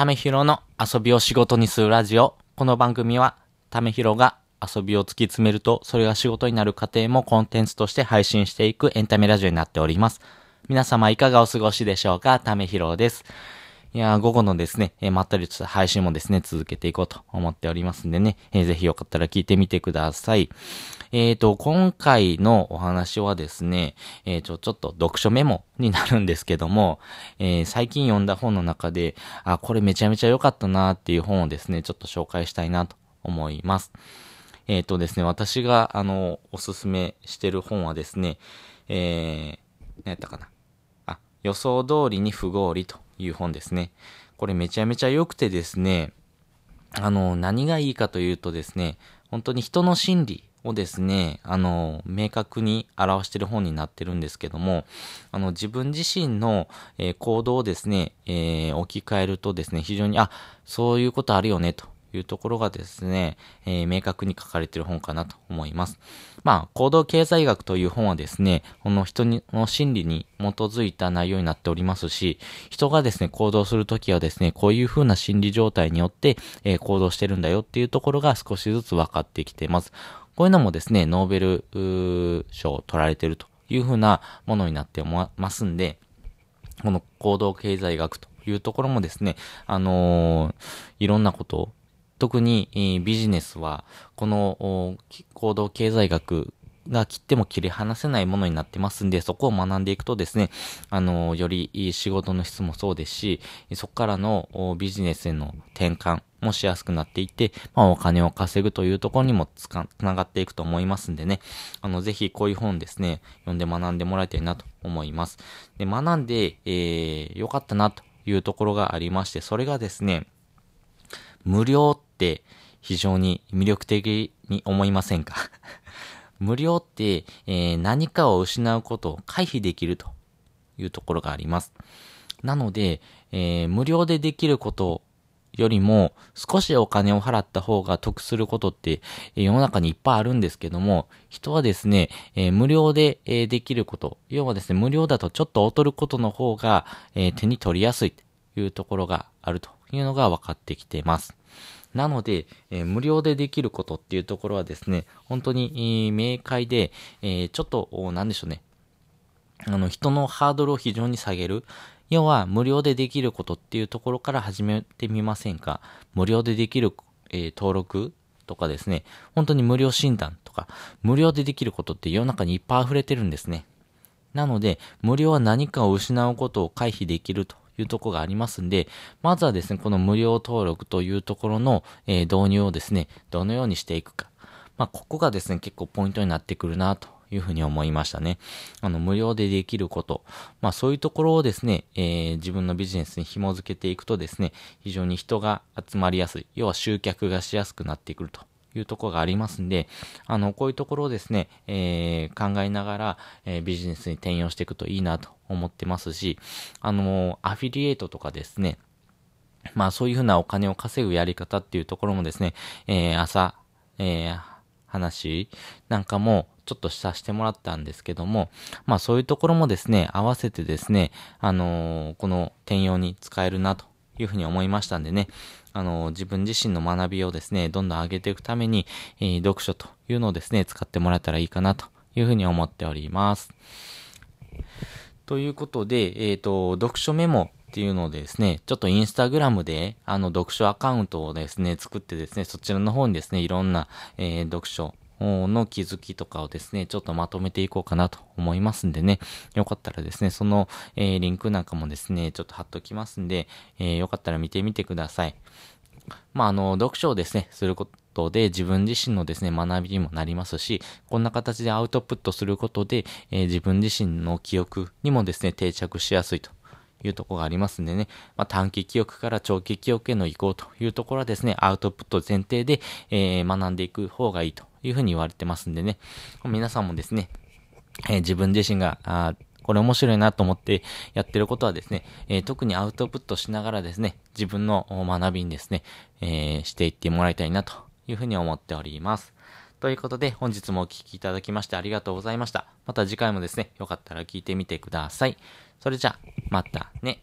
ためひろの遊びを仕事にするラジオ。この番組は、ためひろが遊びを突き詰めると、それが仕事になる過程もコンテンツとして配信していくエンタメラジオになっております。皆様いかがお過ごしでしょうか？ためひろです。いや午後のですね、えー、まったりとした配信もですね、続けていこうと思っておりますんでね、えー、ぜひよかったら聞いてみてください。えっ、ー、と、今回のお話はですね、えっ、ー、と、ちょっと読書メモになるんですけども、えー、最近読んだ本の中で、あ、これめちゃめちゃ良かったなっていう本をですね、ちょっと紹介したいなと思います。えっ、とですね、私が、あの、おすすめしてる本はですね、えー、何やったかな。あ、予想通りに不合理という本ですね。これめちゃめちゃ良くてですね、あの、何がいいかというとですね、本当に人の心理をですね、あの、明確に表してる本になってるんですけども、あの、自分自身の、えー、行動をですね、えー、置き換えるとですね、非常に、あ、そういうことあるよね、というところがですね、えー、明確に書かれている本かなと思います。まあ、行動経済学という本はですね、この人にの心理に基づいた内容になっておりますし、人がですね、行動するときはですね、こういう風な心理状態によって、えー、行動してるんだよっていうところが少しずつ分かってきています。こういうのもですね、ノーベル賞を取られてるという風なものになってますんで、この行動経済学というところもですね、あのー、いろんなことを特に、ビジネスは、この行動経済学が切っても切り離せないものになってますんで、そこを学んでいくとですね、あの、より仕事の質もそうですし、そこからのビジネスへの転換もしやすくなっていって、まあお金を稼ぐというところにもつか、つながっていくと思いますんでね、あの、ぜひこういう本ですね、読んで学んでもらいたいなと思います。で、学んで、えー、よかったなというところがありまして、それがですね、無料って非常に魅力的に思いませんか？無料って、えー、何かを失うことを回避できるというところがあります。なので、えー、無料でできることよりも少しお金を払った方が得することって世の中にいっぱいあるんですけども、人はですね、えー、無料で、えー、できること、要はですね、無料だとちょっと劣ることの方が、えー、手に取りやすいというところがあるというのが分かってきています。なので、えー、無料でできることっていうところはですね、本当に、えー、明快で、えー、ちょっと、なんでしょうね。あの、人のハードルを非常に下げる。要は、無料でできることっていうところから始めてみませんか？無料でできる、え、登録とかですね、本当に無料診断とか、無料でできることって世の中にいっぱい溢れてるんですね。なので、無料は何かを失うことを回避できるというとこがありますんで、まずはですね、この無料登録というところの、え、導入をですね、どのようにしていくか。まあ、ここがですね、結構ポイントになってくるなというふうに思いましたね。あの、無料でできること。まあ、そういうところをですね、えー、自分のビジネスに紐づけていくとですね、非常に人が集まりやすい。要は集客がしやすくなってくるというところがありますんで、あの、こういうところをですね、えー、考えながら、えー、ビジネスに転用していくといいなと思ってますし、あの、アフィリエイトとかですね、まあそういうふうなお金を稼ぐやり方っていうところもですね、えー、朝、えー、話なんかもちょっとさせてもらったんですけども、まあそういうところもですね、合わせてですね、あのー、この転用に使えるなというふうに思いましたんでね、あの、自分自身の学びをですね、どんどん上げていくために、えー、読書というのをですね、使ってもらえたらいいかなというふうに思っております。ということで、えっ、ー、と、読書メモっていうのでですね、ちょっとインスタグラムで、あの、読書アカウントをですね、作ってですね、そちらの方にですね、いろんな、えー、読書の気づきとかをですね、ちょっとまとめていこうかなと思いますんでね、よかったらですね、その、えー、リンクなんかもですね、ちょっと貼っときますんで、えー、よかったら見てみてください。まあ、あの、読書をですね、することで自分自身のですね、学びにもなりますし、こんな形でアウトプットすることで、えー、自分自身の記憶にもですね、定着しやすいと。いうところがありますんでね、まあ、短期記憶から長期記憶への移行というところはですね、アウトプット前提で、えー、学んでいく方がいいと。いうふうに言われてますんでね、皆さんもですね、えー、自分自身が、あこれ面白いなと思ってやってることはですね、えー、特にアウトプットしながらですね、自分の学びにですね、えー、していってもらいたいなというふうに思っております。ということで、本日もお聴きいただきましてありがとうございました。また次回もですね、よかったら聞いてみてください。それじゃあ、またね。